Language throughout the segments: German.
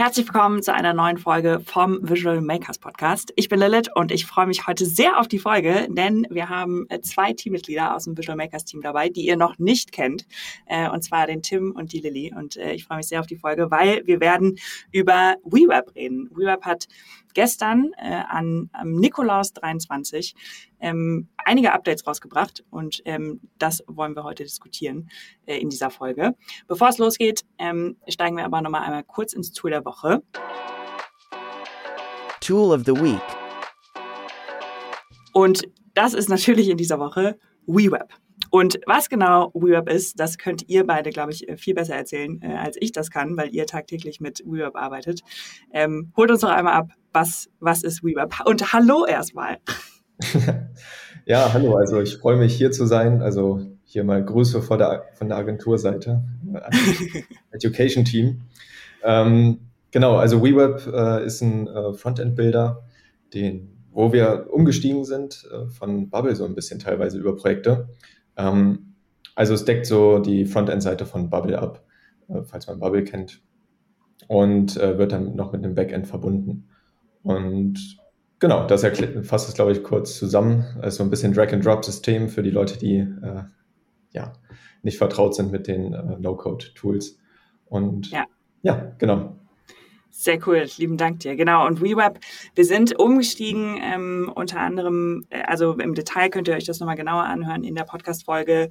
Herzlich willkommen zu einer neuen Folge vom Visual Makers Podcast. Ich bin Lilith und ich freue mich heute sehr auf die Folge, denn wir haben äh, zwei Teammitglieder aus dem Visual Makers Team dabei, die ihr noch nicht kennt, äh, und zwar den Tim und die Lilly. Und äh, ich freue mich sehr auf die Folge, weil wir werden über WeWeb reden. WeWeb hat gestern äh, an am Nikolaus 23 ähm, einige Updates rausgebracht und ähm, das wollen wir heute diskutieren äh, in dieser Folge. Bevor es losgeht, ähm, steigen wir aber nochmal einmal kurz ins Tool der Woche. Tool of the Week. Und das ist natürlich in dieser Woche WeWeb. Und was genau WeWeb ist, das könnt ihr beide, glaube ich, viel besser erzählen, äh, als ich das kann, weil ihr tagtäglich mit WeWeb arbeitet. Ähm, holt uns doch einmal ab, was, was ist WeWeb? Und hallo erstmal. ja, hallo, also ich freue mich hier zu sein. Also hier mal Grüße von der, von der Agenturseite, Education Team. Ähm, genau, also WeWeb äh, ist ein äh, Frontend-Builder, den, wo wir umgestiegen sind äh, von Bubble so ein bisschen teilweise über Projekte. Ähm, also es deckt so die Frontend-Seite von Bubble ab, äh, falls man Bubble kennt, und äh, wird dann noch mit einem Backend verbunden. Und genau, das fasst es, glaube ich, kurz zusammen. Also ein bisschen Drag-and-Drop-System für die Leute, die äh, ja, nicht vertraut sind mit den äh, No-Code-Tools. Und ja. ja, genau. Sehr cool, lieben Dank dir. Genau, und WeWeb, wir sind umgestiegen, ähm, unter anderem, äh, also im Detail könnt ihr euch das nochmal genauer anhören in der Podcast-Folge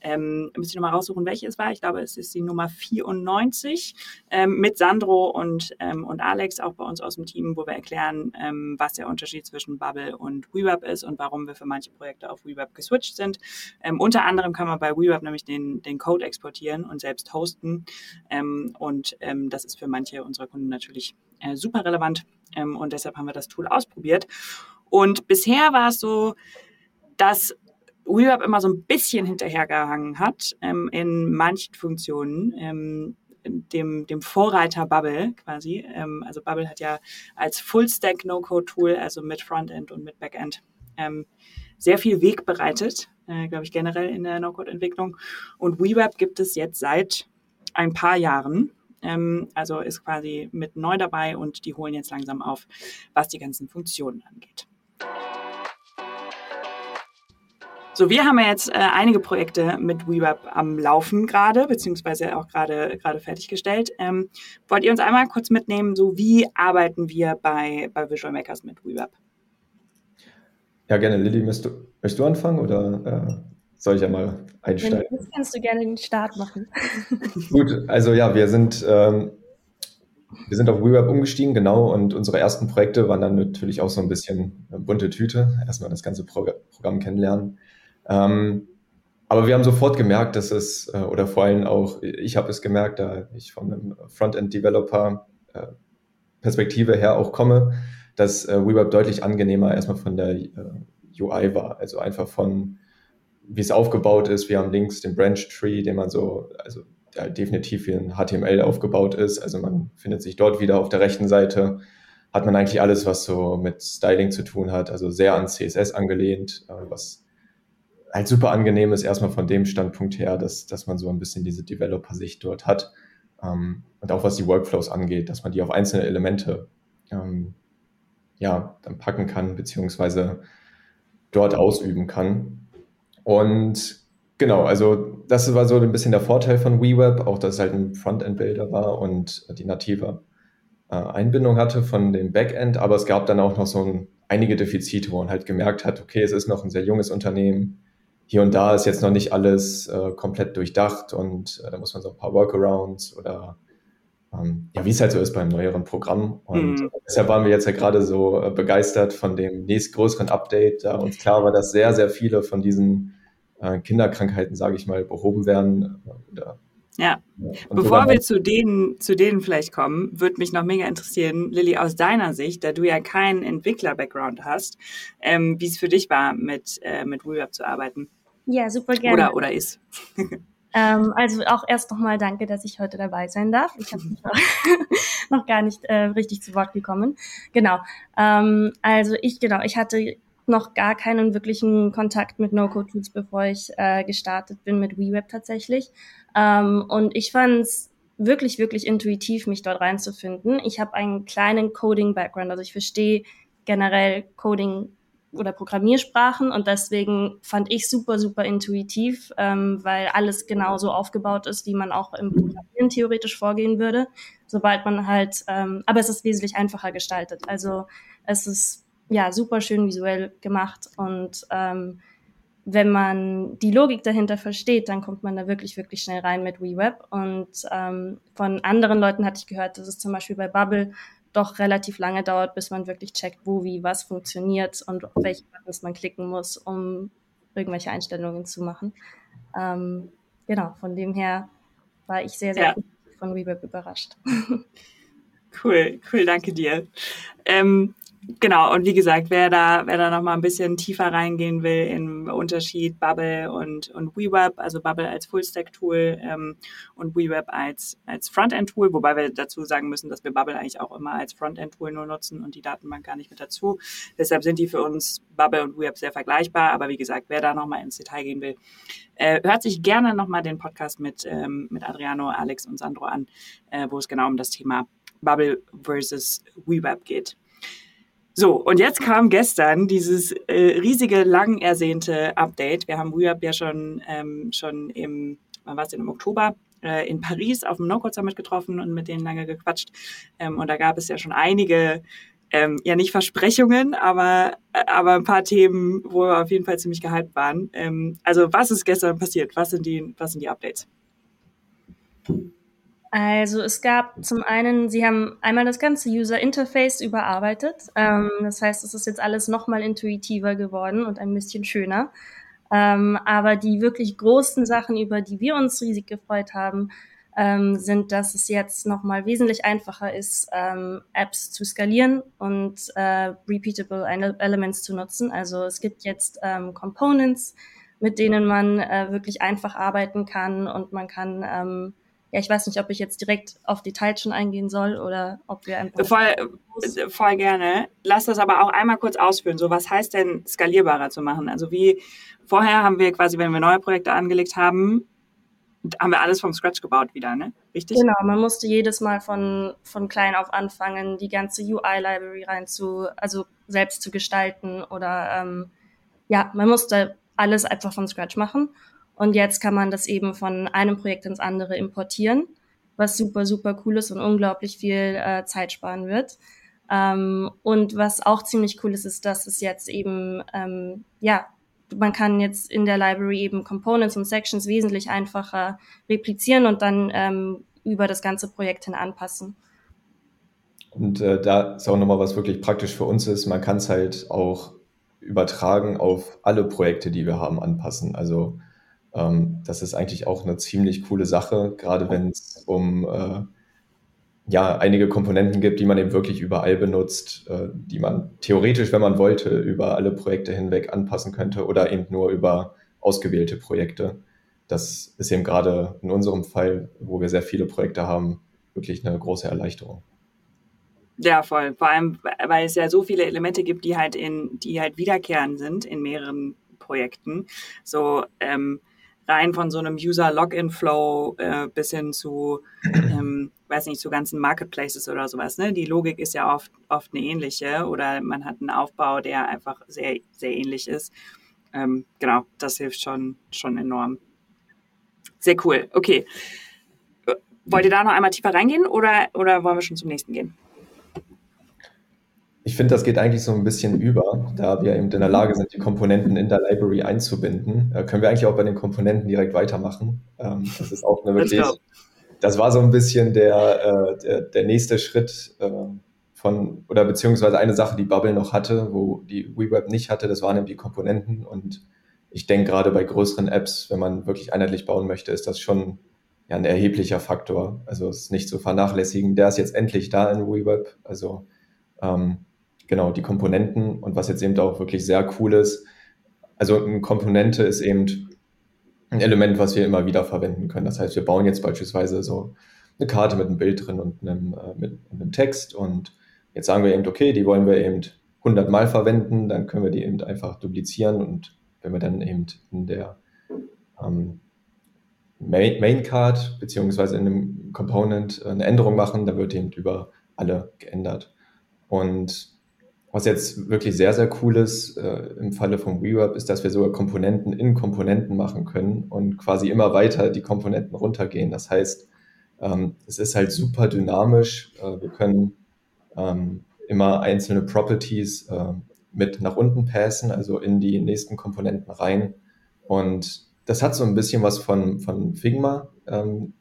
ähm, müsste ich nochmal raussuchen, welche es war. Ich glaube, es ist die Nummer 94 ähm, mit Sandro und, ähm, und Alex, auch bei uns aus dem Team, wo wir erklären, ähm, was der Unterschied zwischen Bubble und WeWeb ist und warum wir für manche Projekte auf WeWeb geswitcht sind. Ähm, unter anderem kann man bei WeWeb nämlich den, den Code exportieren und selbst hosten. Ähm, und ähm, das ist für manche unserer Kunden natürlich äh, super relevant. Und deshalb haben wir das Tool ausprobiert. Und bisher war es so, dass WeWeb immer so ein bisschen hinterhergehangen hat ähm, in manchen Funktionen. Ähm, dem, dem Vorreiter Bubble quasi. Ähm, also Bubble hat ja als Full-Stack No-Code-Tool, also mit Frontend und mit Backend, ähm, sehr viel Weg bereitet, äh, glaube ich, generell in der No-Code-Entwicklung. Und WeWeb gibt es jetzt seit ein paar Jahren. Ähm, also ist quasi mit neu dabei und die holen jetzt langsam auf, was die ganzen Funktionen angeht. So, wir haben ja jetzt äh, einige Projekte mit WeWeb am Laufen gerade, beziehungsweise auch gerade gerade fertiggestellt. Ähm, wollt ihr uns einmal kurz mitnehmen, so wie arbeiten wir bei, bei Visual Makers mit WeWeb? Ja, gerne. Lilly, möchtest du, möchtest du anfangen oder äh, soll ich ja mal einsteigen? Jetzt kannst du gerne den Start machen. Gut, also ja, wir sind, ähm, wir sind auf WeWeb umgestiegen, genau, und unsere ersten Projekte waren dann natürlich auch so ein bisschen bunte Tüte. Erstmal das ganze Pro Programm kennenlernen. Ähm, aber wir haben sofort gemerkt, dass es, äh, oder vor allem auch, ich habe es gemerkt, da ich von einem Frontend-Developer äh, Perspektive her auch komme, dass äh, WeWeb deutlich angenehmer erstmal von der äh, UI war. Also einfach von, wie es aufgebaut ist. Wir haben links den Branch Tree, den man so, also der definitiv wie ein HTML aufgebaut ist. Also man findet sich dort wieder auf der rechten Seite. Hat man eigentlich alles, was so mit Styling zu tun hat, also sehr an CSS angelehnt, äh, was halt super angenehm ist, erstmal von dem Standpunkt her, dass, dass man so ein bisschen diese Developer-Sicht dort hat. Ähm, und auch was die Workflows angeht, dass man die auf einzelne Elemente ähm, ja, dann packen kann, beziehungsweise dort ausüben kann. Und genau, also das war so ein bisschen der Vorteil von WeWeb, auch dass es halt ein Frontend-Builder war und die native äh, Einbindung hatte von dem Backend, aber es gab dann auch noch so ein, einige Defizite, wo man halt gemerkt hat, okay, es ist noch ein sehr junges Unternehmen, hier und da ist jetzt noch nicht alles äh, komplett durchdacht und äh, da muss man so ein paar Workarounds oder ähm, ja, wie es halt so ist beim neueren Programm. Und mhm. deshalb waren wir jetzt ja gerade so äh, begeistert von dem nächstgrößeren Update, da uns klar war, dass sehr, sehr viele von diesen äh, Kinderkrankheiten, sage ich mal, behoben werden äh, oder ja. ja. Bevor wir zu denen, zu denen vielleicht kommen, würde mich noch mega interessieren, Lilly, aus deiner Sicht, da du ja keinen Entwickler-Background hast, ähm, wie es für dich war, mit, äh, mit WeWeb zu arbeiten. Ja, super gerne. Oder, oder ist. ähm, also auch erst nochmal danke, dass ich heute dabei sein darf. Ich habe mich noch, gar nicht äh, richtig zu Wort gekommen. Genau. Ähm, also ich, genau, ich hatte noch gar keinen wirklichen Kontakt mit No-Code-Tools, bevor ich äh, gestartet bin mit WeWeb tatsächlich. Ähm, und ich fand es wirklich, wirklich intuitiv, mich dort reinzufinden. Ich habe einen kleinen Coding-Background, also ich verstehe generell Coding oder Programmiersprachen und deswegen fand ich super, super intuitiv, ähm, weil alles genauso aufgebaut ist, wie man auch im Programmieren theoretisch vorgehen würde, sobald man halt, ähm, aber es ist wesentlich einfacher gestaltet. Also es ist ja super schön visuell gemacht und ähm, wenn man die Logik dahinter versteht, dann kommt man da wirklich, wirklich schnell rein mit WeWeb. Und ähm, von anderen Leuten hatte ich gehört, dass es zum Beispiel bei Bubble doch relativ lange dauert, bis man wirklich checkt, wo, wie, was funktioniert und auf welche Buttons man klicken muss, um irgendwelche Einstellungen zu machen. Ähm, genau, von dem her war ich sehr, sehr ja. von WeWeb überrascht. Cool, cool, danke dir. Ähm, Genau, und wie gesagt, wer da, wer da nochmal ein bisschen tiefer reingehen will im Unterschied Bubble und, und WeWeb, also Bubble als Full-Stack-Tool ähm, und WeWeb als, als Frontend-Tool, wobei wir dazu sagen müssen, dass wir Bubble eigentlich auch immer als Frontend-Tool nur nutzen und die Datenbank gar nicht mit dazu. Deshalb sind die für uns Bubble und WeWeb sehr vergleichbar, aber wie gesagt, wer da nochmal ins Detail gehen will, äh, hört sich gerne nochmal den Podcast mit, ähm, mit Adriano, Alex und Sandro an, äh, wo es genau um das Thema Bubble versus WeWeb geht. So, und jetzt kam gestern dieses äh, riesige, lang ersehnte Update. Wir haben WeUp ja schon, ähm, schon im, wann war es denn, im Oktober äh, in Paris auf dem No-Code Summit getroffen und mit denen lange gequatscht. Ähm, und da gab es ja schon einige, ähm, ja nicht Versprechungen, aber, äh, aber ein paar Themen, wo wir auf jeden Fall ziemlich gehypt waren. Ähm, also was ist gestern passiert? Was sind die, was sind die Updates? Also es gab zum einen, sie haben einmal das ganze User Interface überarbeitet. Ähm, das heißt, es ist jetzt alles nochmal intuitiver geworden und ein bisschen schöner. Ähm, aber die wirklich großen Sachen, über die wir uns riesig gefreut haben, ähm, sind, dass es jetzt nochmal wesentlich einfacher ist, ähm, Apps zu skalieren und äh, repeatable Elements zu nutzen. Also es gibt jetzt ähm, Components, mit denen man äh, wirklich einfach arbeiten kann und man kann ähm, ja, ich weiß nicht, ob ich jetzt direkt auf Details schon eingehen soll oder ob wir einfach. Voll, voll gerne. Lass das aber auch einmal kurz ausführen. So, was heißt denn skalierbarer zu machen? Also wie vorher haben wir quasi, wenn wir neue Projekte angelegt haben, haben wir alles vom Scratch gebaut wieder, ne? Richtig? Genau, man musste jedes Mal von, von klein auf anfangen, die ganze UI-Library rein zu, also selbst zu gestalten oder ähm, ja, man musste alles einfach von Scratch machen. Und jetzt kann man das eben von einem Projekt ins andere importieren, was super, super cool ist und unglaublich viel äh, Zeit sparen wird. Ähm, und was auch ziemlich cool ist, ist, dass es jetzt eben, ähm, ja, man kann jetzt in der Library eben Components und Sections wesentlich einfacher replizieren und dann ähm, über das ganze Projekt hin anpassen. Und äh, da ist auch nochmal was wirklich praktisch für uns ist, man kann es halt auch übertragen auf alle Projekte, die wir haben, anpassen. Also ähm, das ist eigentlich auch eine ziemlich coole Sache, gerade wenn es um äh, ja, einige Komponenten gibt, die man eben wirklich überall benutzt, äh, die man theoretisch, wenn man wollte, über alle Projekte hinweg anpassen könnte oder eben nur über ausgewählte Projekte. Das ist eben gerade in unserem Fall, wo wir sehr viele Projekte haben, wirklich eine große Erleichterung. Ja, voll. Vor allem, weil es ja so viele Elemente gibt, die halt in, die halt wiederkehrend sind in mehreren Projekten. So, ähm, rein von so einem User-Login-Flow äh, bis hin zu, ähm, weiß nicht, zu ganzen Marketplaces oder sowas. Ne? Die Logik ist ja oft, oft eine ähnliche oder man hat einen Aufbau, der einfach sehr, sehr ähnlich ist. Ähm, genau, das hilft schon, schon enorm. Sehr cool. Okay. Wollt ihr da noch einmal tiefer reingehen oder, oder wollen wir schon zum nächsten gehen? Ich finde, das geht eigentlich so ein bisschen über, da wir eben in der Lage sind, die Komponenten in der Library einzubinden. Äh, können wir eigentlich auch bei den Komponenten direkt weitermachen. Ähm, das ist auch eine wirklich, das war so ein bisschen der, äh, der, der, nächste Schritt äh, von, oder beziehungsweise eine Sache, die Bubble noch hatte, wo die WeWeb nicht hatte, das waren eben die Komponenten. Und ich denke gerade bei größeren Apps, wenn man wirklich einheitlich bauen möchte, ist das schon ja, ein erheblicher Faktor. Also es ist nicht zu vernachlässigen. Der ist jetzt endlich da in WeWeb. Also ähm, genau die Komponenten und was jetzt eben auch wirklich sehr cool ist. Also eine Komponente ist eben ein Element, was wir immer wieder verwenden können. Das heißt, wir bauen jetzt beispielsweise so eine Karte mit einem Bild drin und einem, äh, mit einem Text und jetzt sagen wir eben, okay, die wollen wir eben 100 Mal verwenden, dann können wir die eben einfach duplizieren und wenn wir dann eben in der, ähm, Main Card beziehungsweise in einem Component eine Änderung machen, dann wird eben über alle geändert. Und was jetzt wirklich sehr, sehr cool ist äh, im Falle von WeWeb, ist, dass wir sogar Komponenten in Komponenten machen können und quasi immer weiter die Komponenten runtergehen. Das heißt, ähm, es ist halt super dynamisch. Äh, wir können ähm, immer einzelne Properties äh, mit nach unten passen, also in die nächsten Komponenten rein. Und das hat so ein bisschen was von, von Figma, ähm,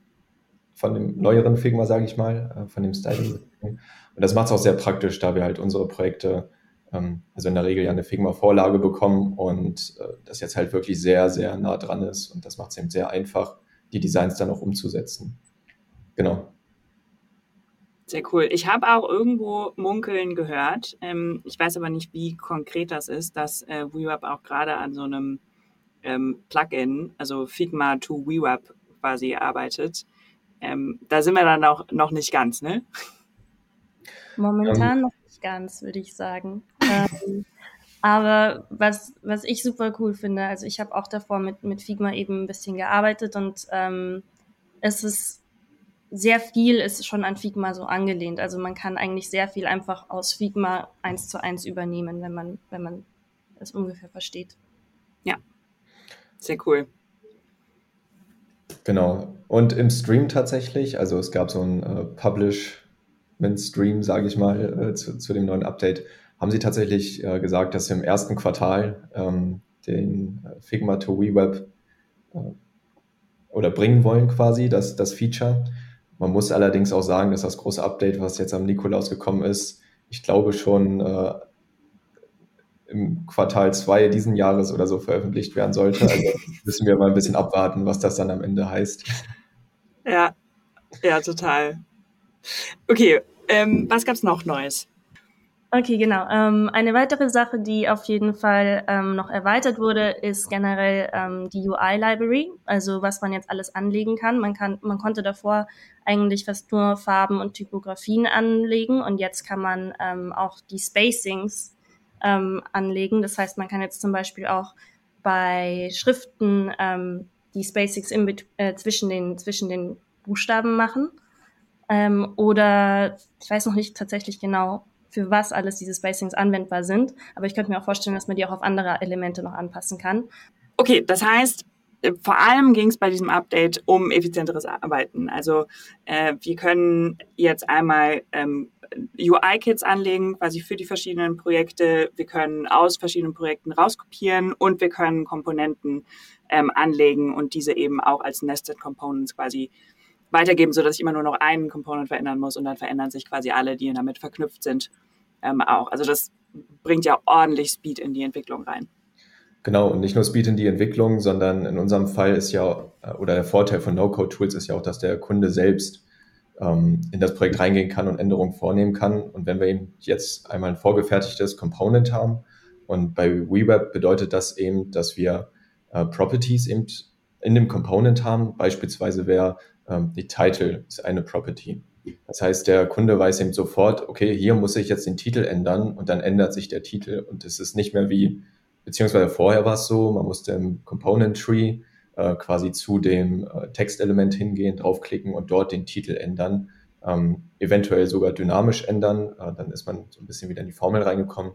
von dem neueren Figma, sage ich mal, äh, von dem Styling. Und das macht es auch sehr praktisch, da wir halt unsere Projekte, ähm, also in der Regel ja eine Figma-Vorlage bekommen und äh, das jetzt halt wirklich sehr, sehr nah dran ist. Und das macht es eben sehr einfach, die Designs dann auch umzusetzen. Genau. Sehr cool. Ich habe auch irgendwo munkeln gehört. Ähm, ich weiß aber nicht, wie konkret das ist, dass äh, WeWeb auch gerade an so einem ähm, Plugin, also Figma to WeWeb quasi arbeitet. Ähm, da sind wir dann auch noch nicht ganz, ne? Momentan noch nicht ganz, würde ich sagen. ähm, aber was, was ich super cool finde, also ich habe auch davor mit, mit Figma eben ein bisschen gearbeitet und ähm, es ist sehr viel ist schon an Figma so angelehnt. Also man kann eigentlich sehr viel einfach aus Figma eins zu eins übernehmen, wenn man, wenn man es ungefähr versteht. Ja, sehr cool. Genau. Und im Stream tatsächlich, also es gab so ein äh, Publishment-Stream, sage ich mal, äh, zu, zu, dem neuen Update, haben sie tatsächlich äh, gesagt, dass sie im ersten Quartal ähm, den äh, Figma to WeWeb äh, oder bringen wollen quasi, das, das Feature. Man muss allerdings auch sagen, dass das große Update, was jetzt am Nikolaus gekommen ist, ich glaube schon äh, im Quartal 2 diesen Jahres oder so veröffentlicht werden sollte. Also müssen wir mal ein bisschen abwarten, was das dann am Ende heißt. Ja, ja, total. Okay, ähm, was gab's noch Neues? Okay, genau. Ähm, eine weitere Sache, die auf jeden Fall ähm, noch erweitert wurde, ist generell ähm, die UI-Library, also was man jetzt alles anlegen kann. Man kann, man konnte davor eigentlich fast nur Farben und Typografien anlegen und jetzt kann man ähm, auch die Spacings ähm, anlegen. Das heißt, man kann jetzt zum Beispiel auch bei Schriften ähm, die Spacings in, äh, zwischen den zwischen den Buchstaben machen. Ähm, oder ich weiß noch nicht tatsächlich genau, für was alles diese Spacings anwendbar sind. Aber ich könnte mir auch vorstellen, dass man die auch auf andere Elemente noch anpassen kann. Okay, das heißt, äh, vor allem ging es bei diesem Update um effizienteres Arbeiten. Also äh, wir können jetzt einmal ähm, UI-Kits anlegen, quasi für die verschiedenen Projekte. Wir können aus verschiedenen Projekten rauskopieren und wir können Komponenten ähm, anlegen und diese eben auch als Nested Components quasi weitergeben, sodass ich immer nur noch einen Component verändern muss und dann verändern sich quasi alle, die damit verknüpft sind, ähm, auch. Also das bringt ja ordentlich Speed in die Entwicklung rein. Genau, und nicht nur Speed in die Entwicklung, sondern in unserem Fall ist ja, äh, oder der Vorteil von No-Code-Tools ist ja auch, dass der Kunde selbst ähm, in das Projekt reingehen kann und Änderungen vornehmen kann. Und wenn wir eben jetzt einmal ein vorgefertigtes Component haben, und bei WeWeb bedeutet das eben, dass wir äh, Properties eben in dem Component haben. Beispielsweise wäre die Title ist eine Property. Das heißt, der Kunde weiß eben sofort, okay, hier muss ich jetzt den Titel ändern und dann ändert sich der Titel und es ist nicht mehr wie, beziehungsweise vorher war es so, man musste im Component Tree äh, quasi zu dem äh, Textelement hingehen, draufklicken und dort den Titel ändern, ähm, eventuell sogar dynamisch ändern, äh, dann ist man so ein bisschen wieder in die Formel reingekommen.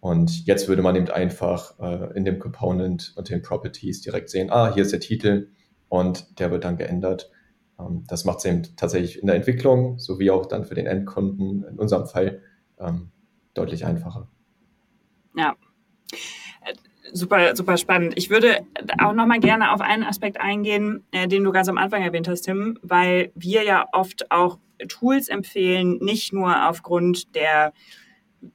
Und jetzt würde man eben einfach äh, in dem Component und den Properties direkt sehen, ah, hier ist der Titel und der wird dann geändert. Ähm, das macht es eben tatsächlich in der Entwicklung sowie auch dann für den Endkunden in unserem Fall ähm, deutlich einfacher. Ja. Super, super spannend. Ich würde auch noch mal gerne auf einen Aspekt eingehen, äh, den du ganz am Anfang erwähnt hast, Tim, weil wir ja oft auch Tools empfehlen, nicht nur aufgrund der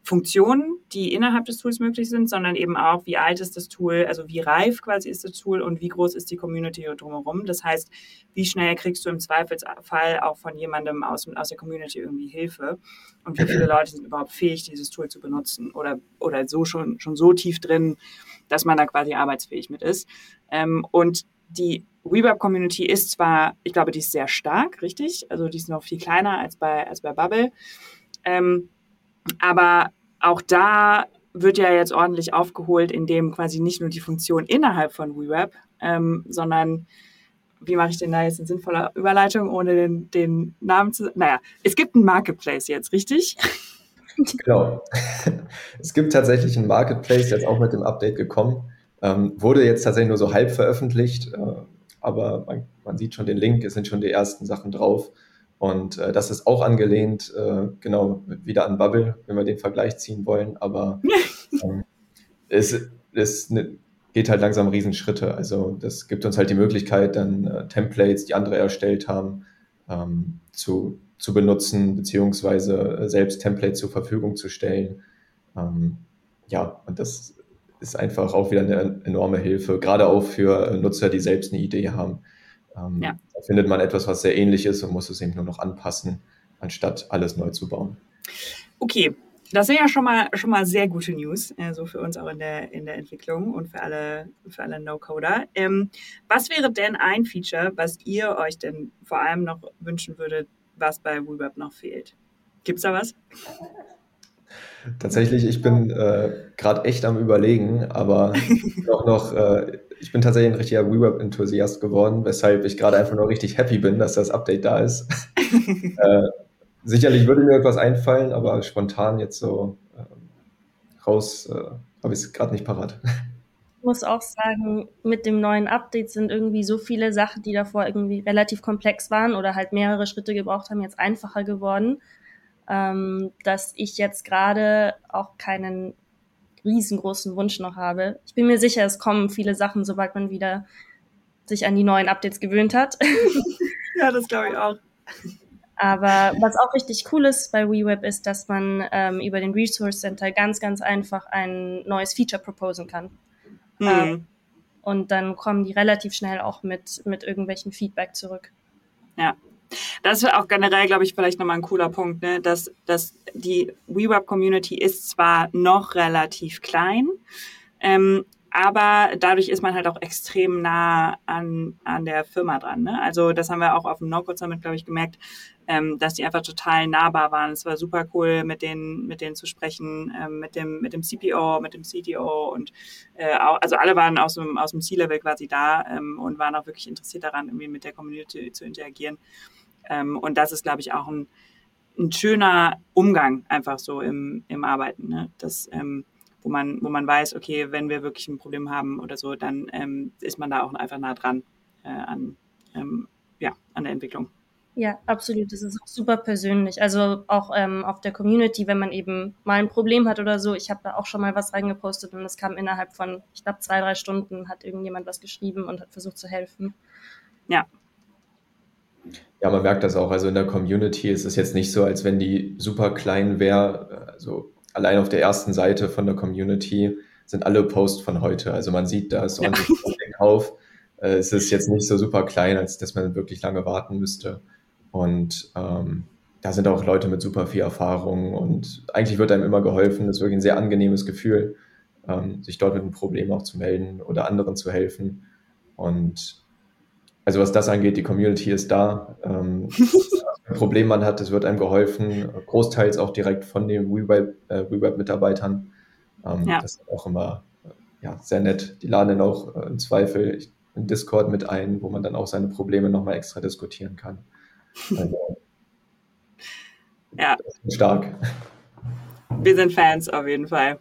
Funktionen, die innerhalb des Tools möglich sind, sondern eben auch, wie alt ist das Tool, also wie reif quasi ist das Tool und wie groß ist die Community drumherum. Das heißt, wie schnell kriegst du im Zweifelsfall auch von jemandem aus, aus der Community irgendwie Hilfe und wie viele Leute sind überhaupt fähig, dieses Tool zu benutzen oder, oder so schon, schon so tief drin, dass man da quasi arbeitsfähig mit ist. Ähm, und die WeWeb-Community ist zwar, ich glaube, die ist sehr stark, richtig? Also die ist noch viel kleiner als bei, als bei Bubble. Ähm, aber auch da wird ja jetzt ordentlich aufgeholt, indem quasi nicht nur die Funktion innerhalb von WeWeb, ähm, sondern wie mache ich denn da jetzt eine sinnvolle Überleitung, ohne den, den Namen zu. Naja, es gibt einen Marketplace jetzt, richtig? Genau. Es gibt tatsächlich einen Marketplace, ist auch mit dem Update gekommen. Ähm, wurde jetzt tatsächlich nur so halb veröffentlicht, äh, aber man, man, sieht schon den Link, es sind schon die ersten Sachen drauf. Und äh, das ist auch angelehnt, äh, genau, wieder an Bubble, wenn wir den Vergleich ziehen wollen. Aber ähm, es, es ne, geht halt langsam Riesenschritte. Also das gibt uns halt die Möglichkeit, dann äh, Templates, die andere erstellt haben, ähm, zu, zu benutzen, beziehungsweise äh, selbst Templates zur Verfügung zu stellen. Ähm, ja, und das ist einfach auch wieder eine enorme Hilfe, gerade auch für Nutzer, die selbst eine Idee haben. Ähm, ja. Da findet man etwas, was sehr ähnlich ist und muss es eben nur noch anpassen, anstatt alles neu zu bauen. Okay, das sind ja schon mal, schon mal sehr gute News, äh, so für uns auch in der, in der Entwicklung und für alle, für alle No-Coder. Ähm, was wäre denn ein Feature, was ihr euch denn vor allem noch wünschen würdet, was bei WeWeb noch fehlt? Gibt es da was? Tatsächlich, ich bin äh, gerade echt am Überlegen, aber auch noch, äh, ich bin tatsächlich ein richtiger WeWeb-Enthusiast geworden, weshalb ich gerade einfach nur richtig happy bin, dass das Update da ist. äh, sicherlich würde mir etwas einfallen, aber spontan jetzt so äh, raus äh, habe ich es gerade nicht parat. Ich muss auch sagen, mit dem neuen Update sind irgendwie so viele Sachen, die davor irgendwie relativ komplex waren oder halt mehrere Schritte gebraucht haben, jetzt einfacher geworden ähm, dass ich jetzt gerade auch keinen riesengroßen Wunsch noch habe. Ich bin mir sicher, es kommen viele Sachen, sobald man wieder sich an die neuen Updates gewöhnt hat. ja, das glaube ich auch. Aber was auch richtig cool ist bei WeWeb ist, dass man ähm, über den Resource Center ganz, ganz einfach ein neues Feature proposen kann. Mhm. Ähm, und dann kommen die relativ schnell auch mit, mit irgendwelchen Feedback zurück. Ja, das ist auch generell, glaube ich, vielleicht nochmal ein cooler Punkt, ne? dass, dass die WeWeb-Community ist zwar noch relativ klein, ähm, aber dadurch ist man halt auch extrem nah an, an der Firma dran. Ne? Also das haben wir auch auf dem No-Code Summit, glaube ich, gemerkt, ähm, dass die einfach total nahbar waren. Es war super cool, mit denen, mit denen zu sprechen, ähm, mit, dem, mit dem CPO, mit dem CTO und äh, auch, also alle waren aus dem, aus dem C-Level quasi da ähm, und waren auch wirklich interessiert daran, irgendwie mit der Community zu interagieren. Ähm, und das ist, glaube ich, auch ein, ein schöner Umgang einfach so im, im Arbeiten. Ne? Das, ähm, wo man, wo man weiß, okay, wenn wir wirklich ein Problem haben oder so, dann ähm, ist man da auch einfach nah dran äh, an, ähm, ja, an der Entwicklung. Ja, absolut. Das ist auch super persönlich. Also auch ähm, auf der Community, wenn man eben mal ein Problem hat oder so. Ich habe da auch schon mal was reingepostet und es kam innerhalb von, ich glaube, zwei, drei Stunden hat irgendjemand was geschrieben und hat versucht zu helfen. Ja, ja, man merkt das auch. Also in der Community ist es jetzt nicht so, als wenn die super klein wäre. Also allein auf der ersten Seite von der Community sind alle Posts von heute. Also man sieht, da ist ordentlich ja. auf. Äh, es ist jetzt nicht so super klein, als dass man wirklich lange warten müsste. Und ähm, da sind auch Leute mit super viel Erfahrung und eigentlich wird einem immer geholfen. Das ist wirklich ein sehr angenehmes Gefühl, ähm, sich dort mit einem Problem auch zu melden oder anderen zu helfen. Und also was das angeht, die Community ist da. Ähm, ein Problem man hat, es wird einem geholfen, großteils auch direkt von den WeWeb-Mitarbeitern. Äh, ähm, ja. Das ist auch immer äh, ja, sehr nett. Die laden dann auch äh, im Zweifel in Discord mit ein, wo man dann auch seine Probleme nochmal extra diskutieren kann. Also, ja. stark. Wir sind Fans auf jeden Fall.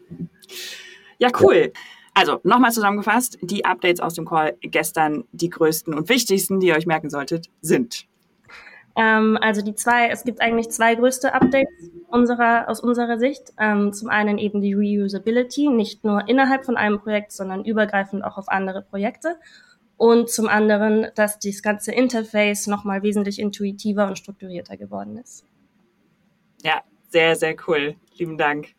Ja, cool. Ja. Also nochmal zusammengefasst, die Updates aus dem Call gestern, die größten und wichtigsten, die ihr euch merken solltet, sind. Ähm, also die zwei, es gibt eigentlich zwei größte Updates unserer, aus unserer Sicht. Ähm, zum einen eben die Reusability, nicht nur innerhalb von einem Projekt, sondern übergreifend auch auf andere Projekte. Und zum anderen, dass das ganze Interface nochmal wesentlich intuitiver und strukturierter geworden ist. Ja, sehr, sehr cool. Lieben Dank.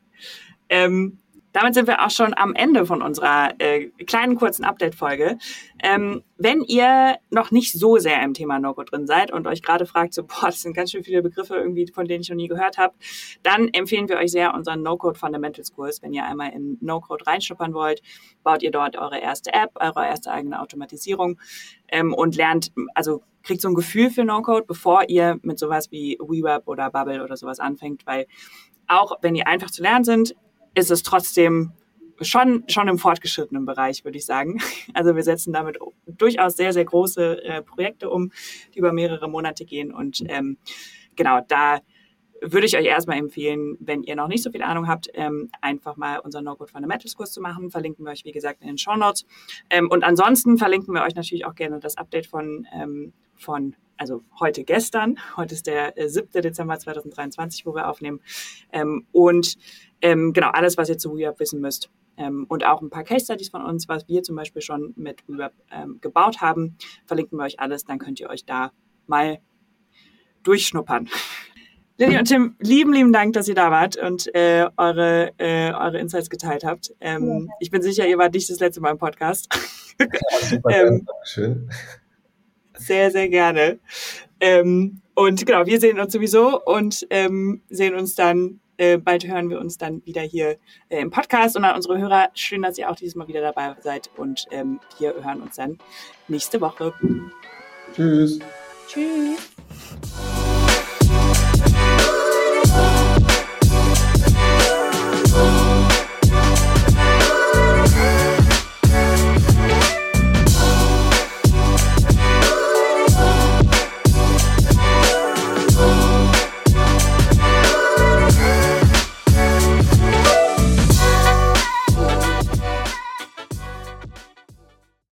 Ähm, damit sind wir auch schon am Ende von unserer äh, kleinen kurzen Update-Folge. Ähm, wenn ihr noch nicht so sehr im Thema No-Code drin seid und euch gerade fragt, so, boah, das sind ganz schön viele Begriffe irgendwie, von denen ich noch nie gehört habe, dann empfehlen wir euch sehr unseren No-Code Fundamentals Kurs. Wenn ihr einmal in No-Code reinschnuppern wollt, baut ihr dort eure erste App, eure erste eigene Automatisierung ähm, und lernt, also kriegt so ein Gefühl für No-Code, bevor ihr mit sowas wie WeWeb oder Bubble oder sowas anfängt, weil auch wenn die einfach zu lernen sind, ist es trotzdem schon, schon im fortgeschrittenen Bereich, würde ich sagen. Also wir setzen damit durchaus sehr, sehr große äh, Projekte um, die über mehrere Monate gehen. Und ähm, genau, da würde ich euch erstmal empfehlen, wenn ihr noch nicht so viel Ahnung habt, ähm, einfach mal unseren No-Code Fundamentals Kurs zu machen. Verlinken wir euch, wie gesagt, in den Show Notes. Ähm, und ansonsten verlinken wir euch natürlich auch gerne das Update von, ähm, von also heute gestern. Heute ist der äh, 7. Dezember 2023, wo wir aufnehmen. Ähm, und ähm, genau, alles, was ihr zu WeWeb wissen müsst. Ähm, und auch ein paar Case Studies von uns, was wir zum Beispiel schon mit WeWeb ähm, gebaut haben, verlinken wir euch alles. Dann könnt ihr euch da mal durchschnuppern. Lilly und Tim, lieben, lieben Dank, dass ihr da wart und äh, eure, äh, eure Insights geteilt habt. Ähm, ja. Ich bin sicher, ihr wart nicht das letzte Mal im Podcast. Ja, super, ähm, schön. Sehr, sehr gerne. Ähm, und genau, wir sehen uns sowieso und ähm, sehen uns dann, äh, bald hören wir uns dann wieder hier äh, im Podcast. Und an unsere Hörer, schön, dass ihr auch dieses Mal wieder dabei seid. Und ähm, wir hören uns dann nächste Woche. Tschüss. Tschüss.